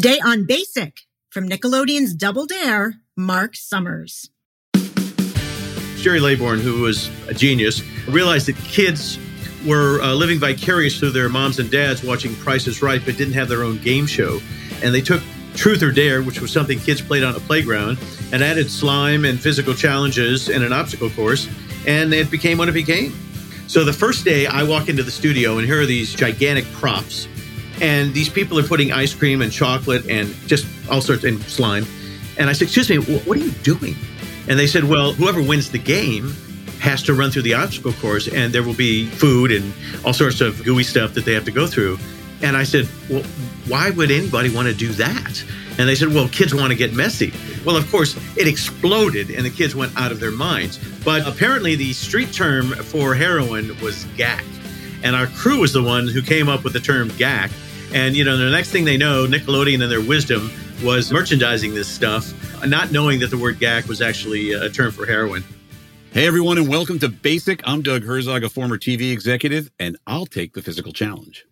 Today on Basic from Nickelodeon's Double Dare, Marc Summers. Gerry Laybourne, who was a genius, realized that kids were uh, living vicarious through their moms and dads watching Price is Right, but didn't have their own game show. And they took Truth or Dare, which was something kids played on a playground, and added slime and physical challenges and an obstacle course, and it became what it became. So the first day I walk into the studio, and here are these gigantic props, and these people are putting ice cream and chocolate and just all sorts of slime. And I said, Excuse me, what are you doing? And they said, well, whoever wins the game has to run through the obstacle course and there will be food and all sorts of gooey stuff that they have to go through. And I said, well, why would anybody want to do that? And they said, well, kids want to get messy. Well, of course, it exploded and the kids went out of their minds. But apparently, the street term for heroin was Gak. And our crew was the one who came up with the term Gak. And, you know, the next thing they know, Nickelodeon and their wisdom was merchandising this stuff not knowing that the word Gak was actually uh, a term for heroin. Hey, everyone, and welcome to Basic. I'm Doug Herzog, a former TV executive, and I'll take the physical challenge.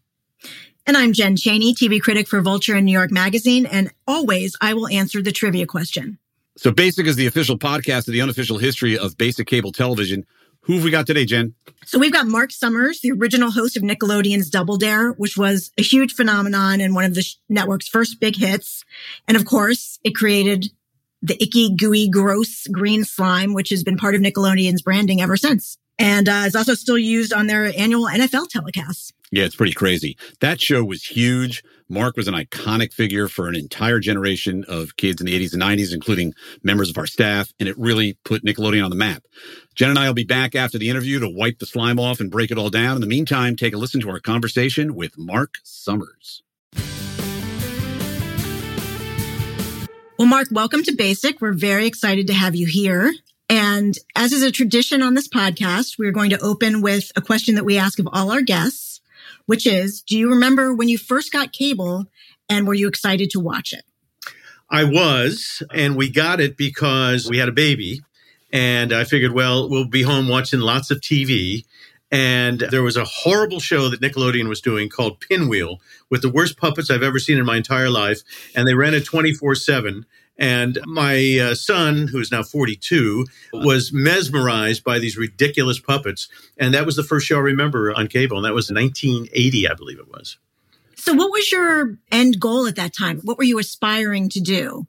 And I'm Jen Chaney, TV critic for Vulture and New York Magazine. And always, I will answer the trivia question. So, Basic is the official podcast of the unofficial history of basic cable television. Who have we got today, Jen? So we've got Marc Summers, the original host of Nickelodeon's Double Dare, which was a huge phenomenon and one of the network's first big hits. And of course, it created the icky, gooey, gross green slime, which has been part of Nickelodeon's branding ever since. And uh, is also still used on their annual NFL telecasts. Yeah, it's pretty crazy. That show was huge. Marc was an iconic figure for an entire generation of kids in the 80s and 90s, including members of our staff, and it really put Nickelodeon on the map. Jen and I will be back after the interview to wipe the slime off and break it all down. In the meantime, take a listen to our conversation with Marc Summers. Well, Marc, welcome to Basic. We're very excited to have you here. And as is a tradition on this podcast, we're going to open with a question that we ask of all our guests, which is, do you remember when you first got cable and were you excited to watch it? I was, and we got it because we had a baby. And I figured, well, we'll be home watching lots of TV. And there was a horrible show that Nickelodeon was doing called Pinwheel with the worst puppets I've ever seen in my entire life. And they ran it 24 7. And my uh, son, who is now 42, was mesmerized by these ridiculous puppets. And that was the first show I remember on cable. And that was 1980, I believe it was. So, what was your end goal at that time? What were you aspiring to do?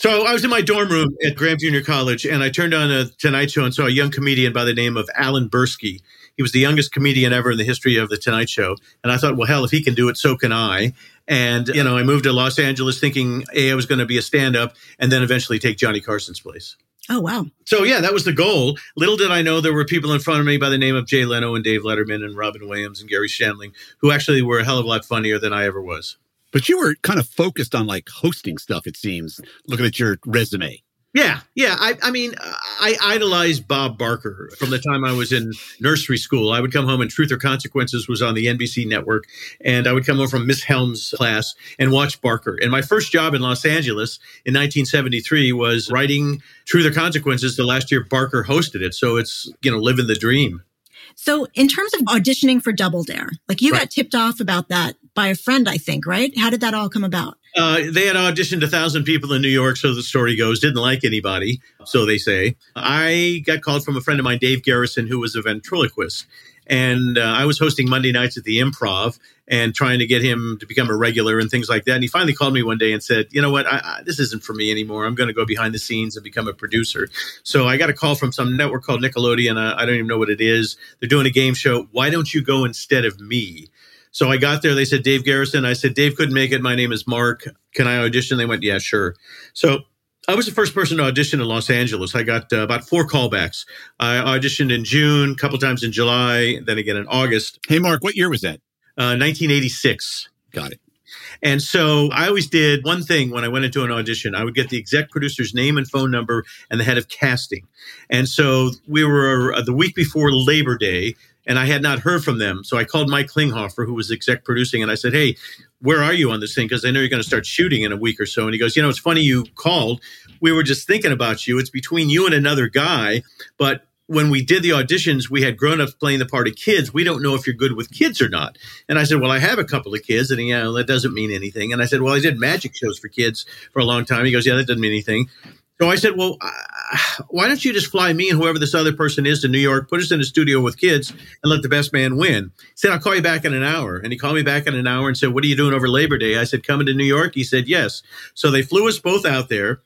So I was in my dorm room at Graham Junior College, and I turned on a Tonight Show and saw a young comedian by the name of Alan Bursky. He was the youngest comedian ever in the history of the Tonight Show, and I thought, well, hell, if he can do it, so can I. And you know, I moved to Los Angeles thinking, a, I was going to be a stand-up, and then eventually take Johnny Carson's place. Oh wow! So yeah, that was the goal. Little did I know there were people in front of me by the name of Jay Leno and Dave Letterman and Robin Williams and Garry Shandling who actually were a hell of a lot funnier than I ever was. But you were kind of focused on like hosting stuff, it seems, looking at your resume. Yeah, yeah. I, I mean, I idolized Bob Barker from the time I was in nursery school. I would come home and Truth or Consequences was on the NBC network, and I would come home from Miss Helms' class and watch Barker. And my first job in Los Angeles in 1973 was writing Truth or Consequences the last year Barker hosted it. So it's you know living the dream. So, in terms of auditioning for Double Dare, like you right. got tipped off about that by a friend, I think, right? How did that all come about? Uh, they had auditioned a thousand people in New York, so the story goes. Didn't like anybody, so they say. I got called from a friend of mine, Dave Garrison, who was a ventriloquist, and uh, I was hosting Monday nights at the Improv and trying to get him to become a regular and things like that. And he finally called me one day and said, "You know what? I, I, this isn't for me anymore. I'm going to go behind the scenes and become a producer." So I got a call from some network called Nickelodeon. Uh, I don't even know what it is. They're doing a game show. Why don't you go instead of me? So I got there. They said Dave Garrison. I said Dave couldn't make it. My name is Marc. Can I audition? They went, "Yeah, sure." So I was the first person to audition in Los Angeles. I got uh, about four callbacks. I auditioned in June, a couple times in July, then again in August. Hey, Marc, what year was that? Uh, 1986. Got it. And so I always did one thing when I went into an audition. I would get the exec producer's name and phone number and the head of casting. And so we were uh, the week before Labor Day, and I had not heard from them. So I called Mike Klinghoffer, who was exec producing, and I said, Hey, where are you on this thing? Because I know you're going to start shooting in a week or so. And he goes, You know, it's funny you called. We were just thinking about you. It's between you and another guy, but when we did the auditions, we had grown ups playing the part of kids. We don't know if you're good with kids or not. And I said, Well, I have a couple of kids. And, you know, that doesn't mean anything. And I said, Well, I did magic shows for kids for a long time. He goes, Yeah, that doesn't mean anything. So I said, Well, uh, why don't you just fly me and whoever this other person is to New York, put us in a studio with kids, and let the best man win? He said, I'll call you back in an hour. And he called me back in an hour and said, What are you doing over Labor Day? I said, Coming to New York? He said, Yes. So they flew us both out there.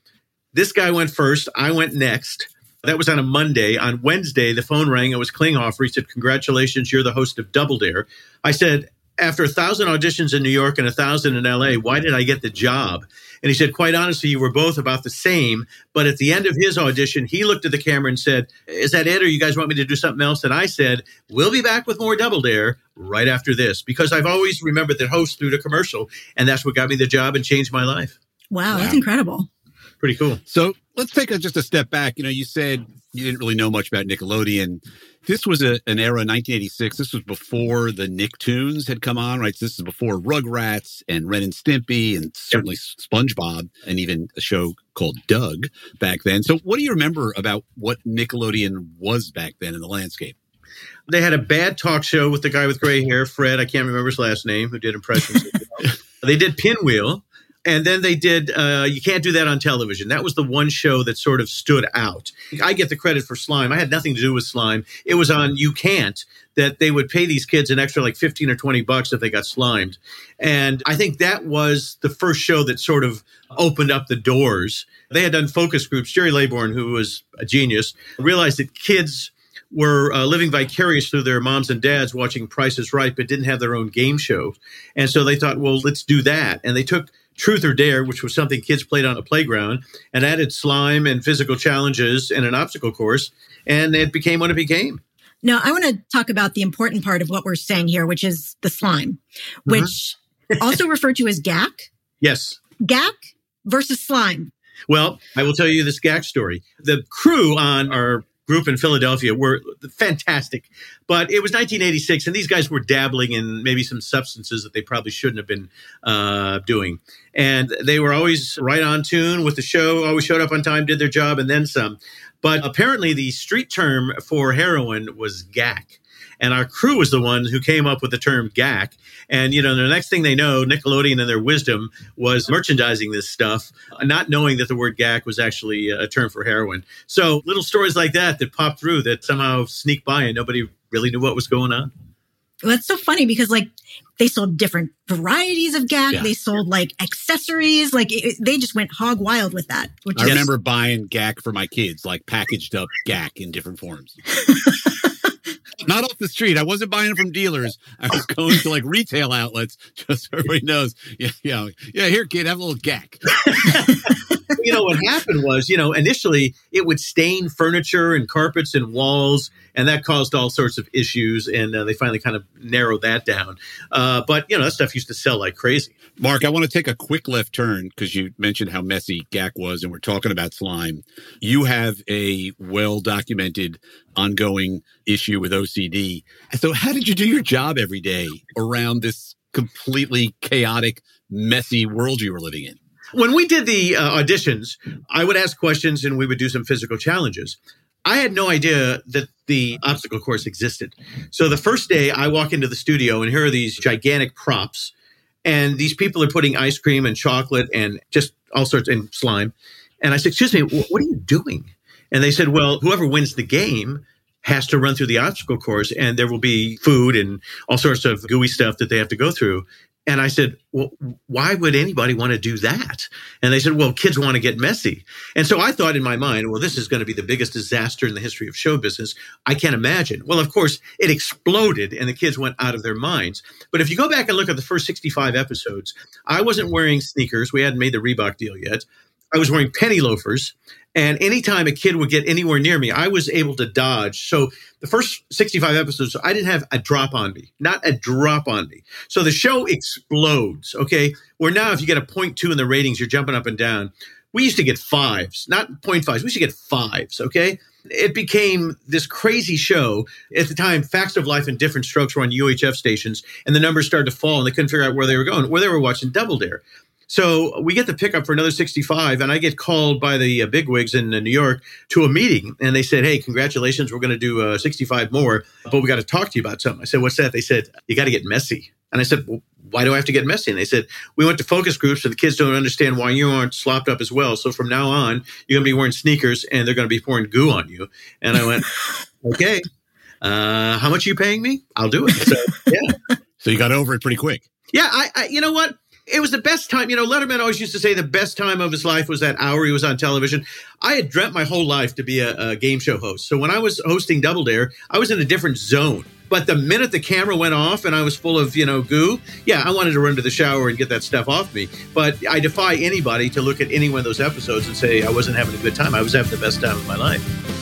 This guy went first. I went next. That was on a Monday. On Wednesday, the phone rang. It was Klinghoffer. He said, Congratulations, you're the host of Double Dare. I said, After a thousand auditions in New York and a thousand in LA, why did I get the job? And he said, Quite honestly, you were both about the same. But at the end of his audition, he looked at the camera and said, Is that it? Or you guys want me to do something else? And I said, We'll be back with more Double Dare right after this because I've always remembered that host through the commercial. And that's what got me the job and changed my life. Wow, wow. that's incredible. Pretty cool. So let's take a, just a step back. You know, you said you didn't really know much about Nickelodeon. This was a, an era, 1986. This was before the Nicktoons had come on, right? So this is before Rugrats and Ren and Stimpy and certainly. SpongeBob and even a show called Doug back then. So what do you remember about what Nickelodeon was back then in the landscape? They had a bad talk show with the guy with gray hair, Fred. I can't remember his last name, who did impressions. they did Pinwheel and then they did uh, you can't do that on television. That was the one show that sort of stood out. I get the credit for slime. I had nothing to do with slime. It was on you can't that they would pay these kids an extra like 15 or 20 bucks if they got slimed. And i think that was the first show that sort of opened up the doors. They had done focus groups. Gerry Laybourne who was a genius realized that kids were uh, living vicarious through their moms and dads watching Price is Right, but didn't have their own game show. And so they thought, well, let's do that. And they took Truth or Dare, which was something kids played on a playground, and added slime and physical challenges and an obstacle course, and it became what it became. Now, I want to talk about the important part of what we're saying here, which is the slime, mm-hmm. which also referred to as Gak. Yes. Gak versus slime. Well, I will tell you this Gak story. The crew on our group in Philadelphia were fantastic. But it was 1986, and these guys were dabbling in maybe some substances that they probably shouldn't have been uh, doing. And they were always right on tune with the show, always showed up on time, did their job, and then some. But apparently, the street term for heroin was Gak. And our crew was the one who came up with the term Gak. And, you know, the next thing they know, Nickelodeon and their wisdom was merchandising this stuff, not knowing that the word Gak was actually a term for heroin. So little stories like that that pop through that somehow sneak by and nobody really knew what was going on. Well, that's so funny because like they sold different varieties of Gak. Yeah. They sold like accessories. Like it, they just went hog wild with that. I remember buying Gak for my kids, like packaged up Gak in different forms. not off the street. I wasn't buying from dealers. I was going to like retail outlets, just so everybody knows. Yeah, yeah, yeah. Here, kid, have a little Gak. you know what happened was, you know, initially it would stain furniture and carpets and walls, and that caused all sorts of issues. And uh, they finally kind of narrowed that down. Uh, but you know, that stuff used to sell like crazy. Marc, I want to take a quick left turn because you mentioned how messy Gak was, and we're talking about slime. You have a well documented ongoing issue with OCD. So, how did you do your job every day around this completely chaotic, messy world you were living in? When we did the uh, auditions, I would ask questions and we would do some physical challenges. I had no idea that the obstacle course existed. So the first day I walk into the studio and here are these gigantic props and these people are putting ice cream and chocolate and just all sorts and slime. And I said, "Excuse me, what are you doing?" And they said, "Well, whoever wins the game has to run through the obstacle course and there will be food and all sorts of gooey stuff that they have to go through." And I said, well, why would anybody want to do that? And they said, well, kids want to get messy. And so I thought in my mind, well, this is going to be the biggest disaster in the history of show business. I can't imagine. Well, of course, it exploded and the kids went out of their minds. But if you go back and look at the first 65 episodes, I wasn't wearing sneakers. We hadn't made the Reebok deal yet. I was wearing penny loafers. And anytime a kid would get anywhere near me, I was able to dodge. So the first 65 episodes, I didn't have a drop on me, not a drop on me. So the show explodes. Okay. Where now, if you get a point two in the ratings, you're jumping up and down. We used to get fives, not point fives. We used to get fives. Okay. It became this crazy show. At the time, Facts of Life and Diff'rent Strokes were on UHF stations, and the numbers started to fall, and they couldn't figure out where they were going, where they were watching Double Dare. So we get the pickup for another 65, and I get called by the uh, bigwigs in uh, New York to a meeting, and they said, "Hey, congratulations, we're going to do uh, 65 more, but we got to talk to you about something." I said, "What's that?" They said, "You got to get messy." And I said, well, why do I have to get messy? And they said, we went to focus groups and the kids don't understand why you aren't slopped up as well. So from now on, you're going to be wearing sneakers and they're going to be pouring goo on you. And I went, okay, uh, how much are you paying me? I'll do it. So, yeah. so you got over it pretty quick. Yeah. I, I, you know what? It was the best time. You know, Letterman always used to say the best time of his life was that hour he was on television. I had dreamt my whole life to be a, a game show host. So when I was hosting Double Dare, I was in a different zone. But the minute the camera went off and I was full of, you know, goo, yeah, I wanted to run to the shower and get that stuff off me. But I defy anybody to look at any one of those episodes and say I wasn't having a good time. I was having the best time of my life.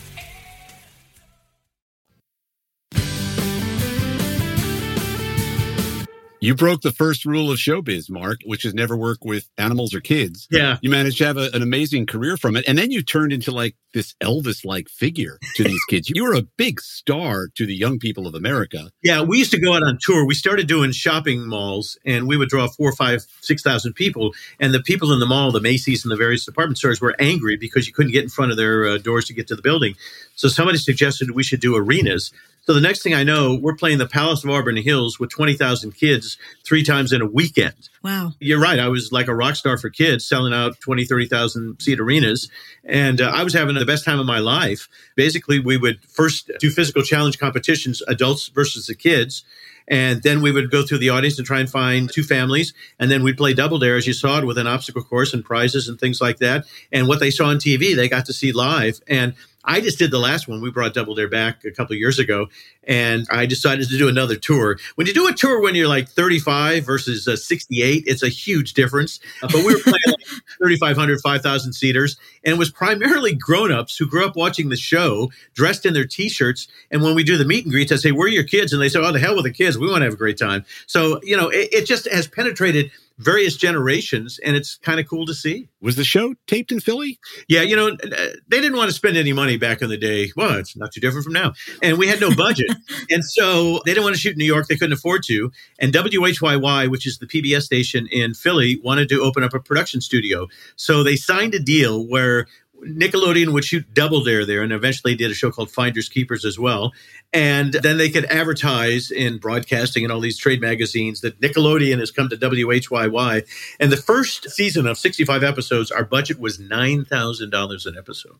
You broke the first rule of showbiz, Marc, which is never work with animals or kids. Yeah. You managed to have a, an amazing career from it. And then you turned into like this Elvis like figure to these kids. You were a big star to the young people of America. Yeah, we used to go out on tour. We started doing shopping malls and we would draw four, five, six thousand people. And the people in the mall, the Macy's and the various department stores were angry because you couldn't get in front of their uh, doors to get to the building. So somebody suggested we should do arenas. So the next thing I know, we're playing the Palace of Auburn Hills with 20,000 kids three times in a weekend. Wow. You're right. I was like a rock star for kids selling out 20, 30,000 seat arenas. And uh, I was having the best time of my life. Basically, we would first do physical challenge competitions, adults versus the kids. And then we would go through the audience and try and find two families. And then we'd play double dare, as you saw it, with an obstacle course and prizes and things like that. And what they saw on TV, they got to see live. And I just did the last one. We brought Double Dare back a couple of years ago, and I decided to do another tour. When you do a tour when you're like 35 versus uh, 68, it's a huge difference. Uh, but we were playing like 3,500, 5,000 seaters, and it was primarily grown-ups who grew up watching the show, dressed in their t-shirts. And when we do the meet and greets, I say, "Where are your kids?" And they say, "Oh, the hell with the kids. We want to have a great time." So you know, it, it just has penetrated various generations, and it's kind of cool to see. Was the show taped in Philly? Yeah, you know, uh, they didn't want to spend any money back in the day. Well, it's not too different from now. And we had no budget. and so they didn't want to shoot in New York. They couldn't afford to. And WHYY, which is the PBS station in Philly, wanted to open up a production studio. So they signed a deal where Nickelodeon would shoot Double Dare there, and eventually did a show called Finders Keepers as well. And then they could advertise in broadcasting and all these trade magazines that Nickelodeon has come to WHYY. And the first season of 65 episodes, our budget was $9,000 an episode.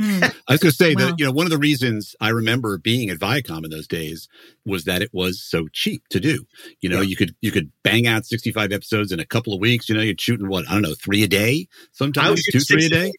Hmm. I was going to say Wow. that you know one of the reasons I remember being at Viacom in those days was that it was so cheap to do. You know, Yeah. you could you could bang out sixty five episodes in a couple of weeks. You know, you're shooting what I don't know three a day, sometimes two three a day.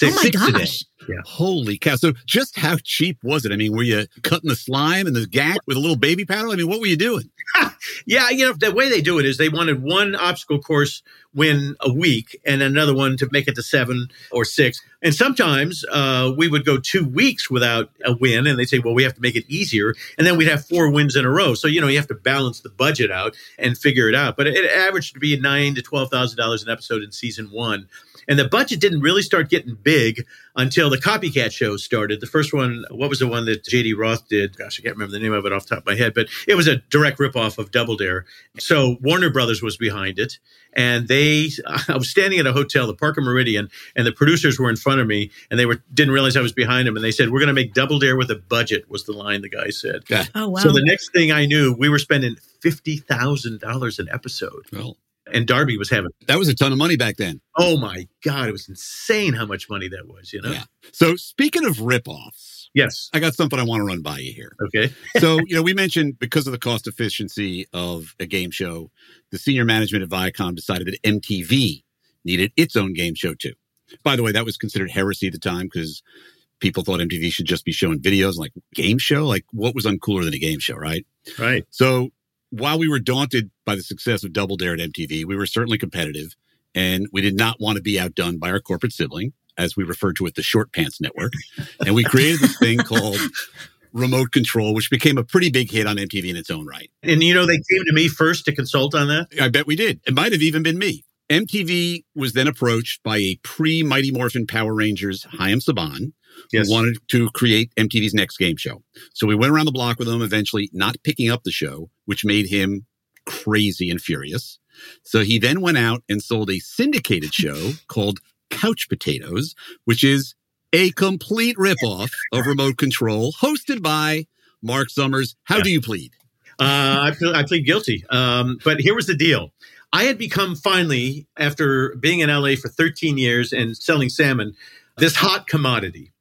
Day. Six, oh my six a day. gosh. Holy cow! So just how cheap was it? I mean, were you cutting the slime and the Gak with a little baby paddle? I mean, what were you doing? Yeah, you know, the way they do it is they wanted one obstacle course win a week and another one to make it to seven or six. And sometimes uh, we would go two weeks without a win, and they'd say, well, we have to make it easier. And then we'd have four wins in a row. So, you know, you have to balance the budget out and figure it out. But it averaged to be nine to $12,000 an episode in season one. And the budget didn't really start getting big until the copycat shows started. The first one, what was the one that JD Roth did? Gosh, I can't remember the name of it off the top of my head, but it was a direct ripoff of Double Dare. So Warner Brothers was behind it. And they, I was standing at a hotel, the Parker Meridien, and the producers were in front of me, and they were didn't realize I was behind them. And they said, "We're going to make Double Dare with a budget," was the line the guy said. Oh, wow. So the next thing I knew, we were spending fifty thousand dollars an episode, Well, and Darby was having, that was a ton of money back then. oh my god, it was insane how much money that was. You know? Yeah. So speaking of ripoffs, Yes. I got something I want to run by you here. Okay. so you know we mentioned because of the cost efficiency of a game show the senior management at viacom decided that mtv needed its own game show too by the way that was considered heresy at the time because people thought mtv should just be showing videos like game show like what was uncooler than a game show right Right. so while we were daunted by the success of double dare at mtv we were certainly competitive and we did not want to be outdone by our corporate sibling as we referred to it the short pants network and we created this thing called remote control, which became a pretty big hit on MTV in its own right. And you know, they came to me first to consult on that. I bet we did. It might have even been me. MTV was then approached by a pre Mighty Morphin Power Rangers, Chaim Saban, Yes. who wanted to create MTV's next game show. So we went around the block with him, eventually not picking up the show, which made him crazy and furious. So he then went out and sold a syndicated show called Couch Potatoes, which is a complete ripoff of Remote Control, hosted by Marc Summers. How do you plead? Uh, I, feel, I plead guilty. Um, but here was the deal. I had become finally, after being in LA for 13 years and selling salmon, this hot commodity.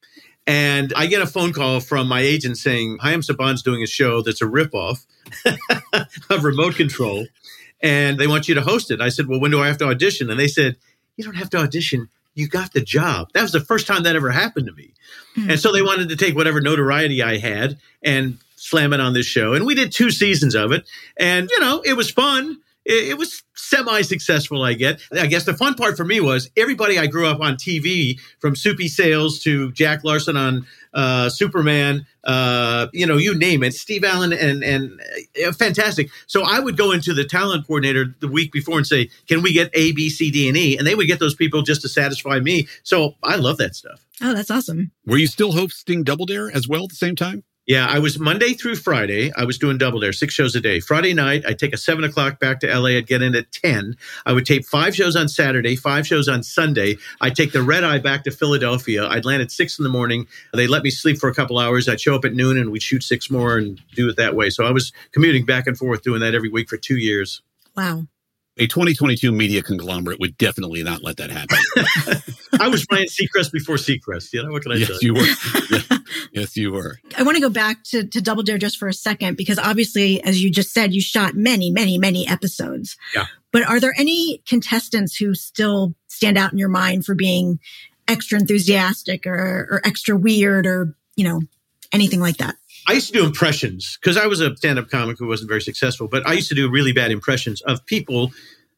And I get a phone call from my agent saying, Chaim Saban's doing a show that's a ripoff of remote control. And they want you to host it. I said, Well, when do I have to audition? And they said, You don't have to audition. You got the job. That was the first time that ever happened to me. Hmm. And so they wanted to take whatever notoriety I had and slam it on this show. And we did two seasons of it. And, you know, it was fun. It, it was semi successful, I get. I guess the fun part for me was everybody I grew up on TV, from Soupy Sales to Jack Larson on uh, Superman, uh, you know, you name it, Steve Allen, and and uh, fantastic. So I would go into the talent coordinator the week before and say, "Can we get A, B, C, D, and E?" And they would get those people just to satisfy me. So I love that stuff. Oh, that's awesome. Were you still hosting Double Dare as well at the same time? Yeah, I was Monday through Friday. I was doing double dare, six shows a day. Friday night, I'd take a seven o'clock back to LA. I'd get in at 10. I would tape five shows on Saturday, five shows on Sunday. I'd take the red eye back to Philadelphia. I'd land at six in the morning. They'd let me sleep for a couple hours. I'd show up at noon and we'd shoot six more and do it that way. So I was commuting back and forth doing that every week for two years. Wow. A 2022 media conglomerate would definitely not let that happen. I was Ryan Seacrest before Seacrest. You know, what can I tell yes, you were. Yeah. Yes, you were. I want to go back to, to Double Dare just for a second because obviously, as you just said, you shot many, many, many episodes. Yeah. But are there any contestants who still stand out in your mind for being extra enthusiastic or, or extra weird or, you know, anything like that? I used to do impressions because I was a stand up comic who wasn't very successful, but I used to do really bad impressions of people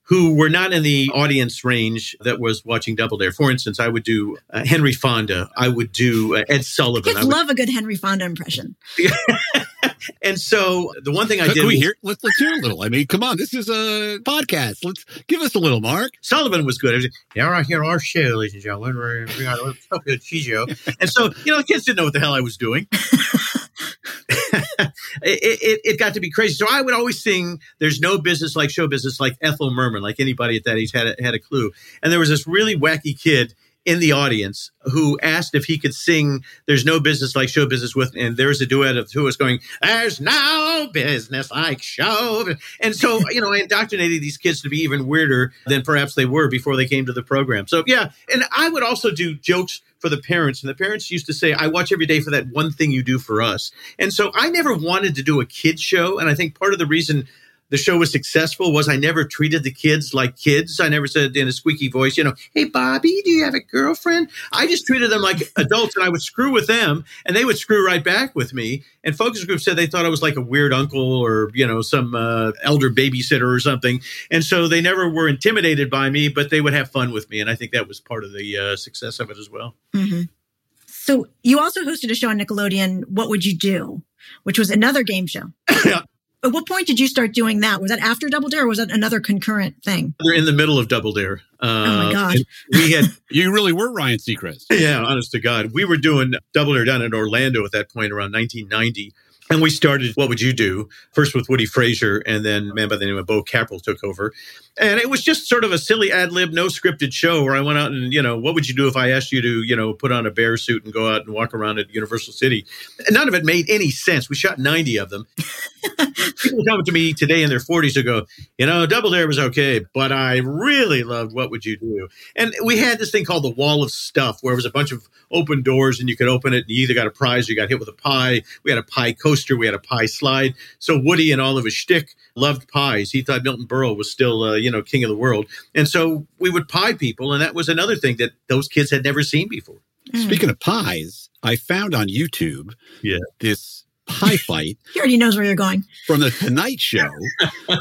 who were not in the audience range that was watching Double Dare. For instance, I would do uh, Henry Fonda. I would do uh, Ed Sullivan. Kids I would, love a good Henry Fonda impression. and so the one thing I Can did we was- hear? Let's let's hear a little. I mean, come on, this is a podcast. Let's give us a little, Marc. Sullivan was good. It was, now I hear our show, ladies and gentlemen. We're, we got a good show. And so, you know, the kids didn't know what the hell I was doing. it, it, it got to be crazy. So I would always sing, There's no business like show business, like Ethel Merman, like anybody at that age had a, had a clue. And there was this really wacky kid in the audience who asked if he could sing There's No Business Like Show Business with, and there's a duet of two of us going, There's no business like show. And so, you know, I indoctrinated these kids to be even weirder than perhaps they were before they came to the program. So, yeah. And I would also do jokes for the parents. And the parents used to say, I watch every day for that one thing you do for us. And so I never wanted to do a kid show. And I think part of the reason the show was successful was I never treated the kids like kids. I never said in a squeaky voice, you know, hey, Bobby, do you have a girlfriend? I just treated them like adults and I would screw with them and they would screw right back with me. And focus group said they thought I was like a weird uncle or, you know, some uh, elder babysitter or something. And so they never were intimidated by me, but they would have fun with me. And I think that was part of the uh, success of it as well. hmm So you also hosted a show on Nickelodeon, What Would You Do? Which was another game show. Yeah. At what point did you start doing that? Was that after Double Dare or was that another concurrent thing? We're in the middle of Double Dare. Uh, Oh my God. We had You really were Ryan Seacrest. Yeah, honest to God. We were doing Double Dare down in Orlando at that point around 1990. And we started What Would You Do? First with Woody Fraser, and then a man by the name of Bo Capral took over. And it was just sort of a silly ad lib, no scripted show where I went out and, you know, what would you do if I asked you to, you know, put on a bear suit and go out and walk around at Universal City? And none of it made any sense. We shot 90 of them. People come to me today in their 40s who go, you know, Double Dare was okay, but I really loved What Would You Do? And we had this thing called the Wall of Stuff, where it was a bunch of open doors and you could open it and you either got a prize or you got hit with a pie. We had a pie coaster, we had a pie slide. So Woody and all of his shtick loved pies. He thought Milton Berle was still, uh, you know, king of the world. And so we would pie people. And that was another thing that those kids had never seen before. Mm. Speaking of pies, I found on YouTube Yeah. this pie fight He already knows where you're going. from the Tonight Show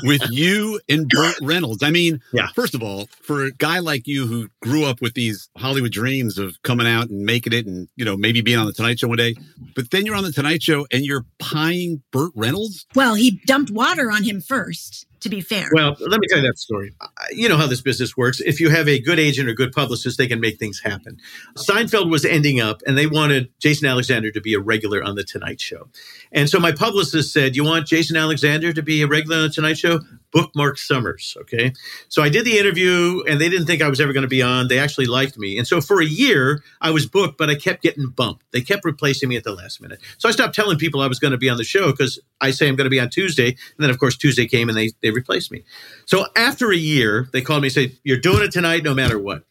with you and Burt Reynolds. I mean, Yeah. first of all, for a guy like you who grew up with these Hollywood dreams of coming out and making it and, you know, maybe being on the Tonight Show one day, but then you're on the Tonight Show and you're pieing Burt Reynolds. Well, he dumped water on him first, to be fair. Well, let me tell you that story. Uh, You know how this business works. If you have a good agent or good publicist, they can make things happen. Seinfeld was ending up, and they wanted Jason Alexander to be a regular on The Tonight Show. And so my publicist said, You want Jason Alexander to be a regular on The Tonight Show? Book Marc Summers. Okay. So I did the interview, and they didn't think I was ever going to be on. They actually liked me. And so for a year, I was booked, but I kept getting bumped. They kept replacing me at the last minute. So I stopped telling people I was going to be on the show because I say I'm going to be on Tuesday. And then, of course, Tuesday came and they, they replaced me. So after a year, they called me and said, You're doing it tonight no matter what.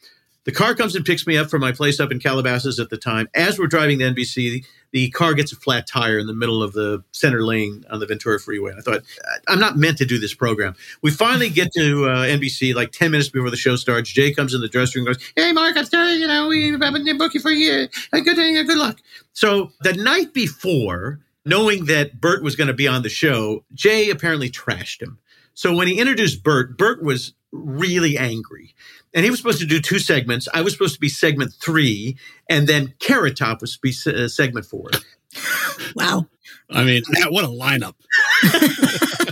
The car comes and picks me up from my place up in Calabasas at the time. As we're driving to NBC, the car gets a flat tire in the middle of the center lane on the Ventura Freeway. I thought, I'm not meant to do this program. We finally get to uh, NBC like 10 minutes before the show starts. Jay comes in the dressing room and goes, Hey, Marc, I'm sorry, you know, we've been booking for a year. Uh, Good, day, uh, good luck. So the night before, knowing that Burt was going to be on the show, Jay apparently trashed him. So when he introduced Burt, Burt was really angry. And he was supposed to do two segments. I was supposed to be segment three, and then Carrot Top was to be se- uh, segment four. wow. I mean, what a lineup.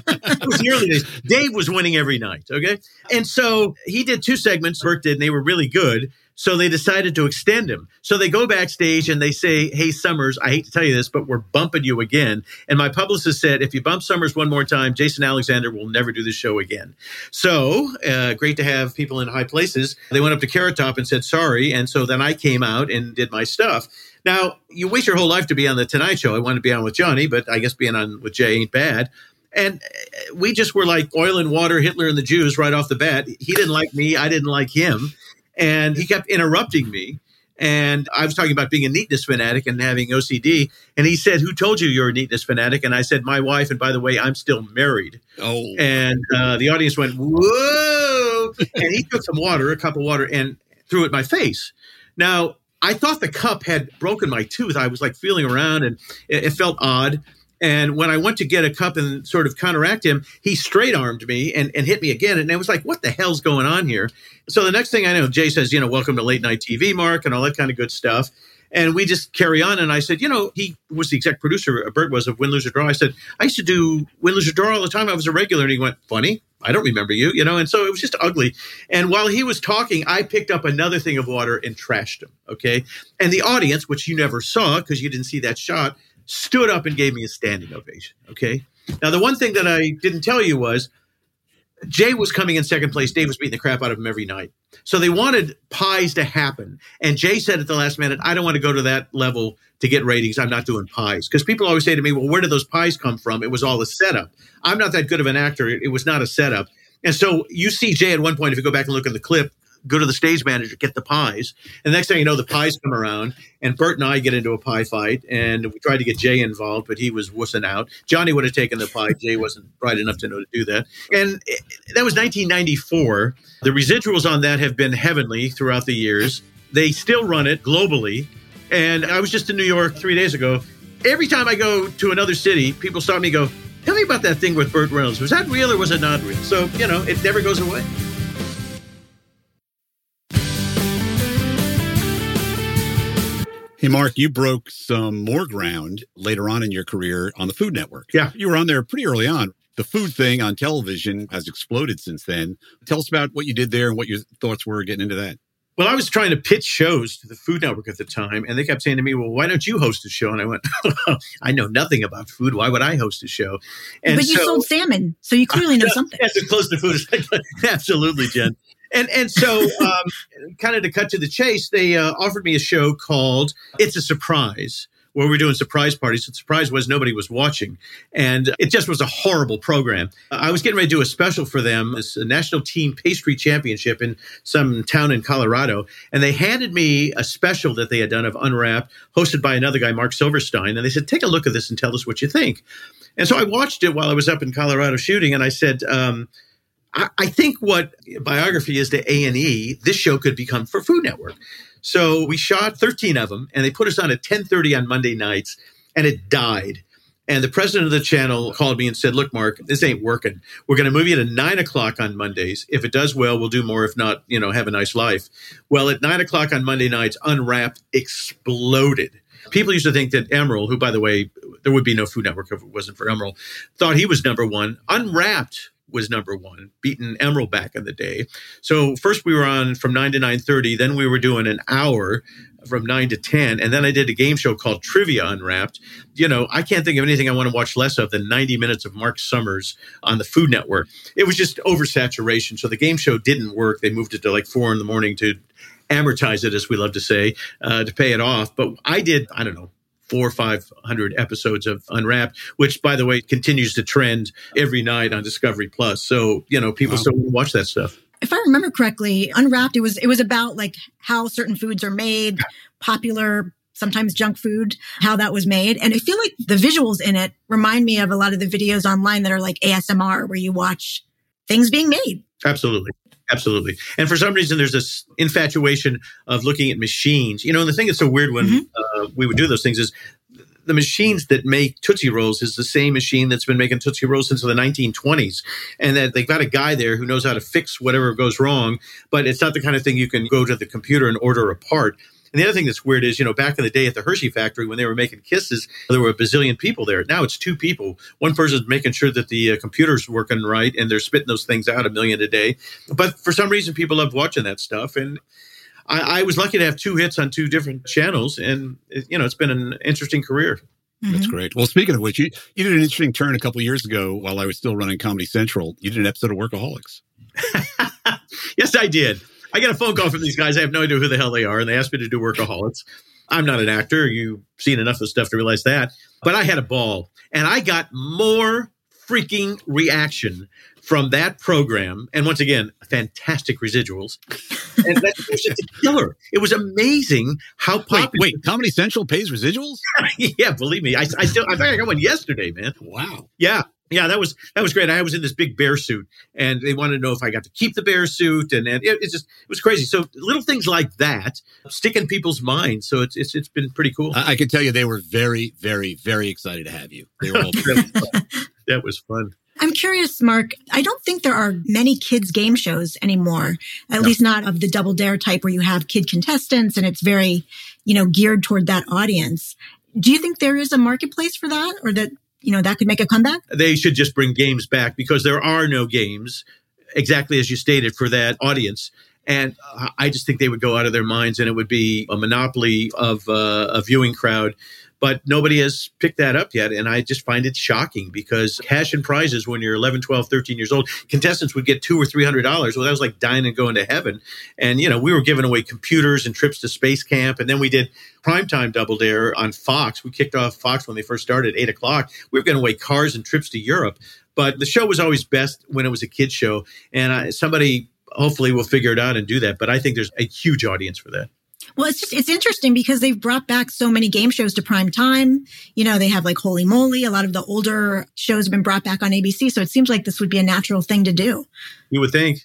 was the early days. Dave was winning every night. Okay. And so he did two segments, Burt did, and they were really good. So they decided to extend him. So they go backstage and they say, Hey, Summers, I hate to tell you this, but we're bumping you again. And my publicist said, If you bump Summers one more time, Jason Alexander will never do the show again. So uh, great to have people in high places. They went up to Carrot Top and said, Sorry. And so then I came out and did my stuff. Now, you wait your whole life to be on the Tonight Show. I wanted to be on with Johnny, but I guess being on with Jay ain't bad. And uh, we just were like oil and water, Hitler and the Jews right off the bat. He didn't like me. I didn't like him. And he kept interrupting me. And I was talking about being a neatness fanatic and having OCD. And he said, Who told you you're a neatness fanatic? And I said, My wife. And by the way, I'm still married. Oh, And uh, the audience went, Whoa. and he took some water, a cup of water, and threw it in my face. Now, I thought the cup had broken my tooth. I was like feeling around and it, it felt odd. And when I went to get a cup and sort of counteract him, he straight armed me and, and hit me again. And I was like, what the hell's going on here? So the next thing I know, Jay says, you know, welcome to late night TV, Marc, and all that kind of good stuff. And we just carry on. And I said, you know, he was the exec producer, uh, Burt was of Win, Lose, or Draw. I said, I used to do Win, Lose, or Draw all the time. I was a regular. And he went, funny. I don't remember you, you know, and so it was just ugly. And while he was talking, I picked up another thing of water and trashed him. Okay. And the audience, which you never saw because you didn't see that shot, stood up and gave me a standing ovation. Okay. Now, the one thing that I didn't tell you was Jay was coming in second place. Dave was beating the crap out of him every night. So they wanted pies to happen. And Jay said at the last minute, I don't want to go to that level to get ratings. I'm not doing pies. Because people always say to me, well, where did those pies come from? It was all a setup. I'm not that good of an actor. It, it was not a setup. And so you see Jay at one point, if you go back and look at the clip, go to the stage manager, get the pies. And the next thing you know, the pies come around, and Burt and I get into a pie fight, and we tried to get Jay involved, but he was wussing out. Johnny would have taken the pie. Jay wasn't bright enough to know to do that. And it, that was 1994. The residuals on that have been heavenly throughout the years. They still run it globally. And I was just in New York three days ago. Every time I go to another city, people stop me and go, Tell me about that thing with Burt Reynolds. Was that real or was it not real? So, you know, it never goes away. Hey, Marc, you broke some more ground later on in your career on the Food Network. Yeah. You were on there pretty early on. The food thing on television has exploded since then. Tell us about what you did there and what your thoughts were getting into that. Well, I was trying to pitch shows to the Food Network at the time, and they kept saying to me, "Well, why don't you host a show?" And I went, "I know nothing about food. Why would I host a show?" And but you so, sold salmon, so you clearly know something. That's as close to food as I could. Absolutely, Jen. And and so, um, kind of to cut to the chase, they uh, offered me a show called "It's a Surprise." Where we're doing surprise parties. The surprise was nobody was watching. And it just was a horrible program. I was getting ready to do a special for them, a national team pastry championship in some town in Colorado. And they handed me a special that they had done of Unwrapped, hosted by another guy, Mark Silverstein. And they said, take a look at this and tell us what you think. And so I watched it while I was up in Colorado shooting. And I said, um, I, I think what biography is to A and E, this show could become for Food Network. So we shot 13 of them, and they put us on at 10:30 on Monday nights, and it died. And the president of the channel called me and said, "Look, Marc, this ain't working. We're going to move you to nine o'clock on Mondays. If it does well, we'll do more. If not, you know, have a nice life." Well, at nine o'clock on Monday nights, Unwrapped exploded. People used to think that Emeril, who by the way, there would be no Food Network if it wasn't for Emeril, thought he was number one. Unwrapped was number one, beaten Emeril back in the day. So first we were on from nine to nine thirty. Then we were doing an hour from nine to ten, and then I did a game show called Trivia Unwrapped. You know, I can't think of anything I want to watch less of than ninety minutes of Marc Summers on the Food Network. It was just oversaturation, so the game show didn't work. They moved it to like four in the morning to amortize it, as we love to say, uh, to pay it off. But I did, I don't know, four or five hundred episodes of Unwrapped, which, by the way, continues to trend every night on Discovery Plus. So you know, people Wow. still watch that stuff. if I remember correctly, Unwrapped, it was it was about like how certain foods are made, popular, sometimes junk food, how that was made. And I feel like the visuals in it remind me of a lot of the videos online that are like ASMR where you watch things being made. Absolutely. Absolutely. And for some reason, there's this infatuation of looking at machines. You know, and the thing that's so weird when Mhm. uh, we would do those things is the machines that make Tootsie Rolls is the same machine that's been making Tootsie Rolls since the 1920s. And that they've got a guy there who knows how to fix whatever goes wrong, but it's not the kind of thing you can go to the computer and order a part. And the other thing that's weird is, you know, back in the day at the Hershey factory when they were making kisses, there were a bazillion people there. Now it's two people. One person's making sure that the uh, computer's working right and they're spitting those things out a million a day. But for some reason, people love watching that stuff. And I, I was lucky to have two hits on two different channels. And, it- you know, it's been an interesting career. That's Mhm. great. Well, speaking of which, you, you did an interesting turn a couple years ago while I was still running Comedy Central. You did an episode of Workaholics. yes, I did. I got a phone call from these guys. I have no idea who the hell they are, and they asked me to do Workaholics. I'm not an actor. You've seen enough of stuff to realize that. But I had a ball, and I got more freaking reaction from that program. And once again, fantastic residuals. And that was just a killer. It was amazing how Wait, popular. wait, Comedy Central pays residuals? yeah, believe me. I, I still, I think I got one yesterday, man. Wow. Yeah. Yeah, that was that was great. I was in this big bear suit, and they wanted to know if I got to keep the bear suit, and, and it, it just it was crazy. So little things like that stick in people's minds. So it's it's, it's been pretty cool. I, I can tell you they were very, very, very excited to have you. They were all that was fun. I'm curious, Marc. I don't think there are many kids game shows anymore, at No. least not of the double dare type where you have kid contestants and it's very, you know, geared toward that audience. Do you think there is a marketplace for that or that, you know, that could make a comeback? They should just bring games back because there are no games, exactly as you stated, for that audience. And uh, I just think they would go out of their minds, and it would be a monopoly of uh, a viewing crowd. But nobody has picked that up yet. And I just find it shocking because cash and prizes when you're 11, 12, 13 years old, contestants would get two or three hundred dollars. Well, that was like dying and going to heaven. And, you know, we were giving away computers and trips to space camp. And then we did primetime double dare on Fox. We kicked off Fox when they first started at eight o'clock. We were giving away cars and trips to Europe. But the show was always best when it was a kid show. And I, somebody hopefully will figure it out and do that. But I think there's a huge audience for that. Well, it's just, it's interesting because they've brought back so many game shows to prime time. You know, they have like Holy Moly. A lot of the older shows have been brought back on ABC. So it seems like this would be a natural thing to do. You would think.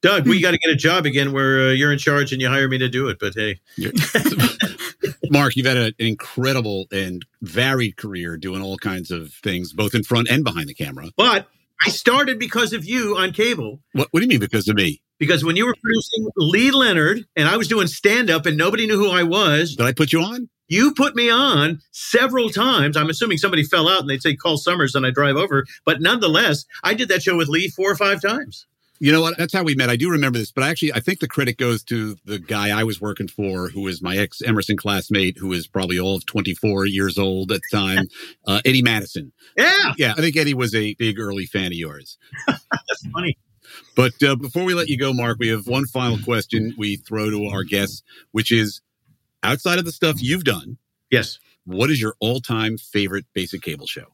Doug, we got to get a job again where uh, you're in charge and you hire me to do it. But hey, Marc, you've had a- an incredible and varied career doing all kinds of things, both in front and behind the camera. but I started because of you on cable. What, what do you mean because of me? Because when you were producing Lee Leonard and I was doing stand up and nobody knew who I was, Did I put you on? you put me on several times. I'm assuming somebody fell out and they'd say, call Summers and I drive over. But nonetheless, I did that show with Lee four or five times. You know what? That's how we met. I do remember this, but actually, I think the credit goes to the guy I was working for, who was my ex Emerson classmate, who was probably all of 24 years old at the time, uh, Eddie Madison. Yeah, Yeah, I think Eddie was a big early fan of yours. that's funny. But uh, before we let you go, Marc, we have one final question we throw to our guests, which is outside of the stuff you've done, Yes. what is your all time favorite basic cable show?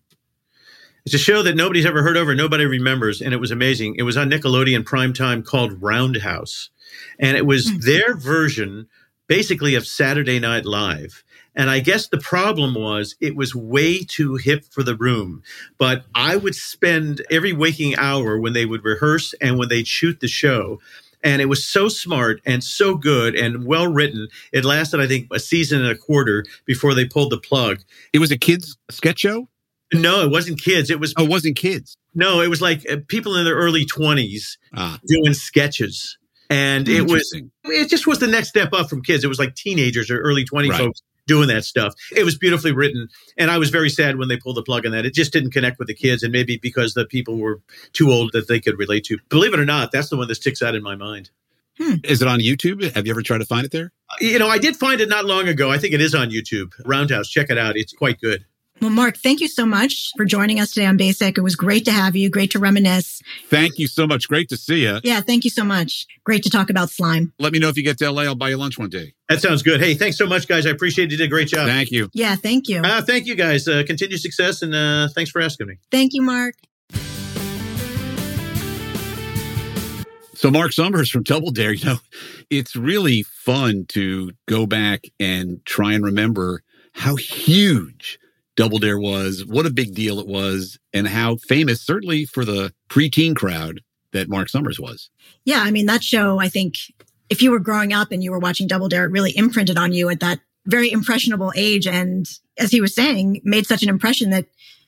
It's a show that nobody's ever heard of or nobody remembers, and it was amazing. It was on Nickelodeon primetime called Roundhouse, and it was their version, basically, of Saturday Night Live. And I guess the problem was it was way too hip for the room. But I would spend every waking hour when they would rehearse and when they'd shoot the show. And it was so smart and so good and well written. It lasted, I think, a season and a quarter before they pulled the plug. It was a kids' sketch show? No, it wasn't kids. It was Oh, it wasn't kids. no, it was like uh, people in their early 20s Ah, doing sketches. And it was, it just was the next step up from kids. It was like teenagers or early 20 Right. folks doing that stuff. It was beautifully written. And I was very sad when they pulled the plug on that. It just didn't connect with the kids. And maybe because the people were too old that they could relate to. Believe it or not, that's the one that sticks out in my mind. Hmm. Is it on YouTube? Have you ever tried to find it there? Uh, you know, I did find it not long ago. I think it is on YouTube. Roundhouse. Check it out. It's quite good. Well, Marc, thank you so much for joining us today on Basic. It was great to have you. Great to reminisce. Thank you so much. Great to see you. Yeah, thank you so much. Great to talk about slime. Let me know if you get to LA. I'll buy you lunch one day. That sounds good. Hey, thanks so much, guys. I appreciate it. You did a great job. Thank you. Yeah, thank you. Uh, thank you, guys. Uh, continued success, and uh, thanks for asking me. Thank you, Marc. So, Marc Summers from Double Dare, you know, it's really fun to go back and try and remember how huge Double Dare was, what a big deal it was, and how famous, certainly for the preteen crowd, that Marc Summers was. Yeah, I mean, that show, I think if you were growing up and you were watching Double Dare, it really imprinted on you at that very impressionable age. And as he was saying, made such an impression that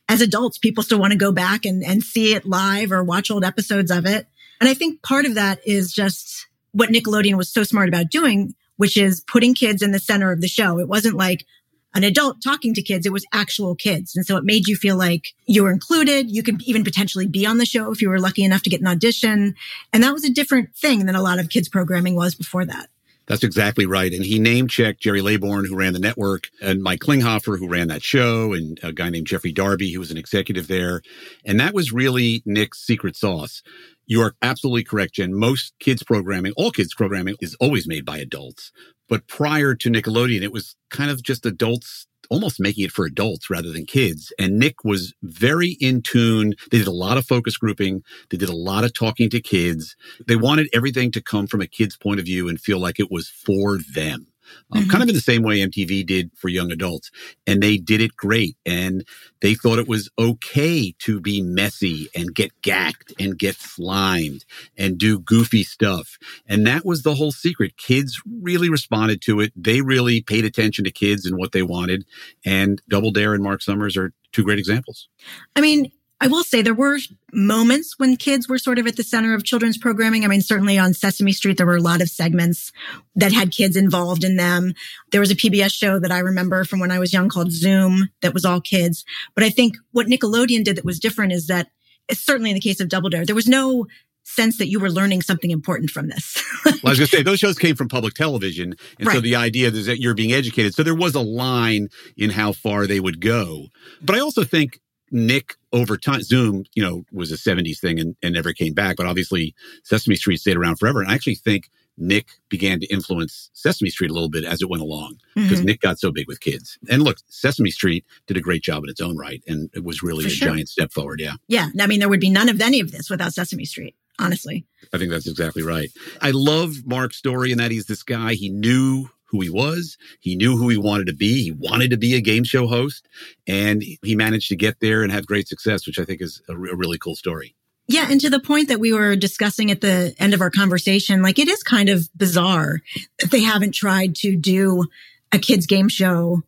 as adults, people still want to go back and, and see it live or watch old episodes of it. And I think part of that is just what Nickelodeon was so smart about doing, which is putting kids in the center of the show. It wasn't like an adult talking to kids. It was actual kids. And so it made you feel like you were included. You could even potentially be on the show if you were lucky enough to get an audition. And that was a different thing than a lot of kids programming was before that. That's exactly right. And he name checked Gerry Laybourne, who ran the network, and Mike Klinghoffer, who ran that show, and a guy named Geoffrey Darby, who was an executive there. And that was really Nick's secret sauce. You are absolutely correct, Jen. Most kids programming, all kids programming is always made by adults. But prior to Nickelodeon, it was kind of just adults almost making it for adults rather than kids. And Nick was very in tune. They did a lot of focus grouping. They did a lot of talking to kids. They wanted everything to come from a kid's point of view and feel like it was for them. Um, kind of in the same way MTV did for young adults. And they did it great. And they thought it was okay to be messy and get gacked and get slimed and do goofy stuff. And that was the whole secret. Kids really responded to it. They really paid attention to kids and what they wanted. And Double Dare and Marc Summers are two great examples. I mean, I will say there were moments when kids were sort of at the center of children's programming. I mean, certainly on Sesame Street, there were a lot of segments that had kids involved in them. There was a PBS show that I remember from when I was young called Zoom that was all kids. But I think what Nickelodeon did that was different is that certainly in the case of Double Dare, there was no sense that you were learning something important from this. well, I was going to say those shows came from public television, and Right. so the idea is that you're being educated. So there was a line in how far they would go. But I also think Nick over time, Zoom, you know, was a '70s thing and, and never came back. But obviously, Sesame Street stayed around forever. And I actually think Nick began to influence Sesame Street a little bit as it went along because Mhm. Nick got so big with kids. And look, Sesame Street did a great job in its own right, and it was really For a sure. giant step forward. Yeah. yeah. I mean, there would be none of any of this without Sesame Street, honestly. I think that's exactly right. I love Marc's story in that he's this guy. He knew who he was. He knew who he wanted to be. He wanted to be a game show host and he managed to get there and have great success, which I think is a, re- a really cool story. Yeah. And to the point that we were discussing at the end of our conversation, like it is kind of bizarre that they haven't tried to do a kids game show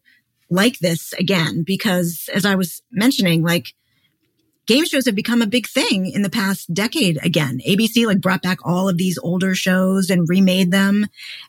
like this again, because as I was mentioning, like game shows have become a big thing in the past decade again. ABC like brought back all of these older shows and remade them.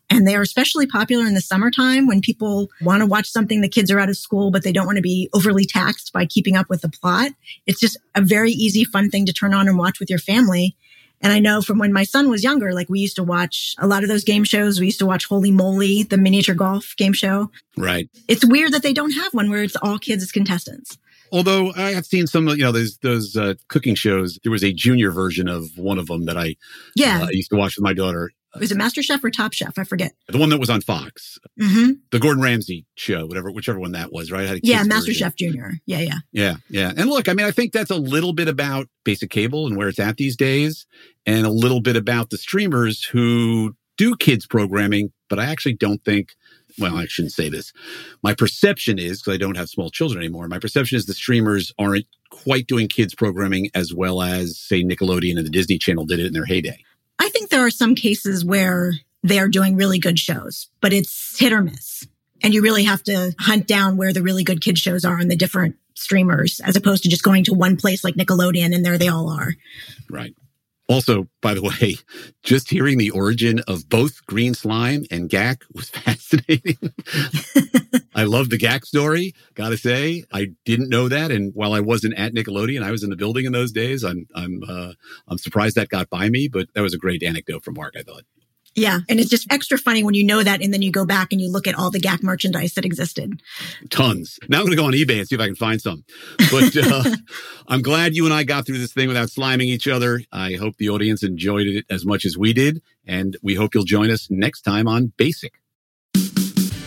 And they are especially popular in the summertime when people want to watch something the kids are out of school, but they don't want to be overly taxed by keeping up with the plot. It's just a very easy, fun thing to turn on and watch with your family. And I know from when my son was younger, like we used to watch a lot of those game shows. We used to watch Holy Moly, the miniature golf game show. Right. It's weird that they don't have one where it's all kids as contestants. Although I have seen some, of you know, those those uh, cooking shows. There was a junior version of one of them that I Yeah. uh, used to watch with my daughter. was it Master Chef or Top Chef? I forget. The one that was on Fox, hmm the Gordon Ramsay show, whatever, whichever one that was. Right? Yeah. Master version. Chef Junior. Yeah. Yeah. Yeah, yeah. And look, I mean, I think that's a little bit about basic cable and where it's at these days, and a little bit about the streamers who do kids programming, but I actually don't think, well, I shouldn't say this. My perception is, because I don't have small children anymore, my perception is the streamers aren't quite doing kids programming as well as, say, Nickelodeon and the Disney Channel did it in their heyday. I think there are some cases where they are doing really good shows, but it's hit or miss. And you really have to hunt down where the really good kid shows are on the different streamers, as opposed to just going to one place like Nickelodeon and there they all are. Right. Also, by the way, just hearing the origin of both Green Slime and Gak was fascinating. I love the Gak story. Gotta say, I didn't know that, and while I wasn't at Nickelodeon, I was in the building in those days. I'm I'm uh, I'm surprised that got by me, but that was a great anecdote from Marc. I thought. Yeah. And it's just extra funny when you know that and then you go back and you look at all the Gak merchandise that existed. tons. Now I'm going to go on eBay and see if I can find some. But uh, I'm glad you and I got through this thing without sliming each other. I hope the audience enjoyed it as much as we did, and we hope you'll join us next time on Basic.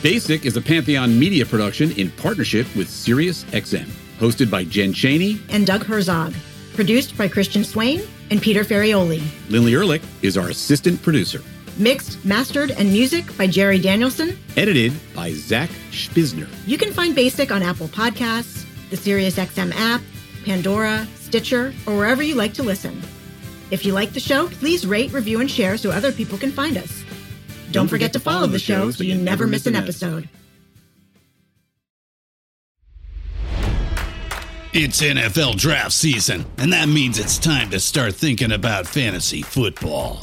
Basic is a Pantheon media production in partnership with SiriusXM, hosted by Jen Chaney. And Doug Herzog, produced by Christian Swain and Peter Ferrioli. Lindley Ehrlich is our assistant producer. Mixed, mastered, and music by Jerry Danielson. Edited by Zach Spizner. You can find Basic on Apple Podcasts, the SiriusXM app, Pandora, Stitcher, or wherever you like to listen. If you like the show, please rate, review, and share so other people can find us. Don't, forget, to follow the show so you never miss an episode. It's NFL draft season, and that means it's time to start thinking about fantasy football.